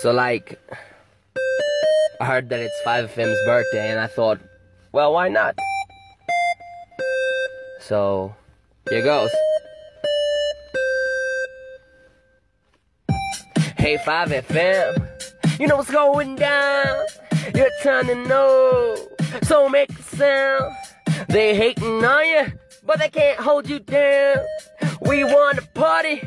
So like, I heard that it's 5FM's birthday, and I thought, well, why not? So, here goes. Hey 5FM, you know what's going down? Your turn to know, so make a sound. They hating on you, but they can't hold you down. We want to party.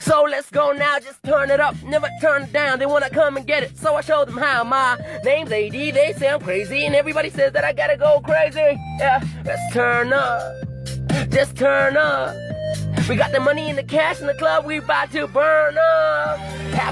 So let's go now, just turn it up, never turn it down. They wanna come and get it, so I show them how. My name's AD, they say I'm crazy, and everybody says that I gotta go crazy. Yeah, let's turn up, just turn up. We got the money and the cash in the club, we about to burn up.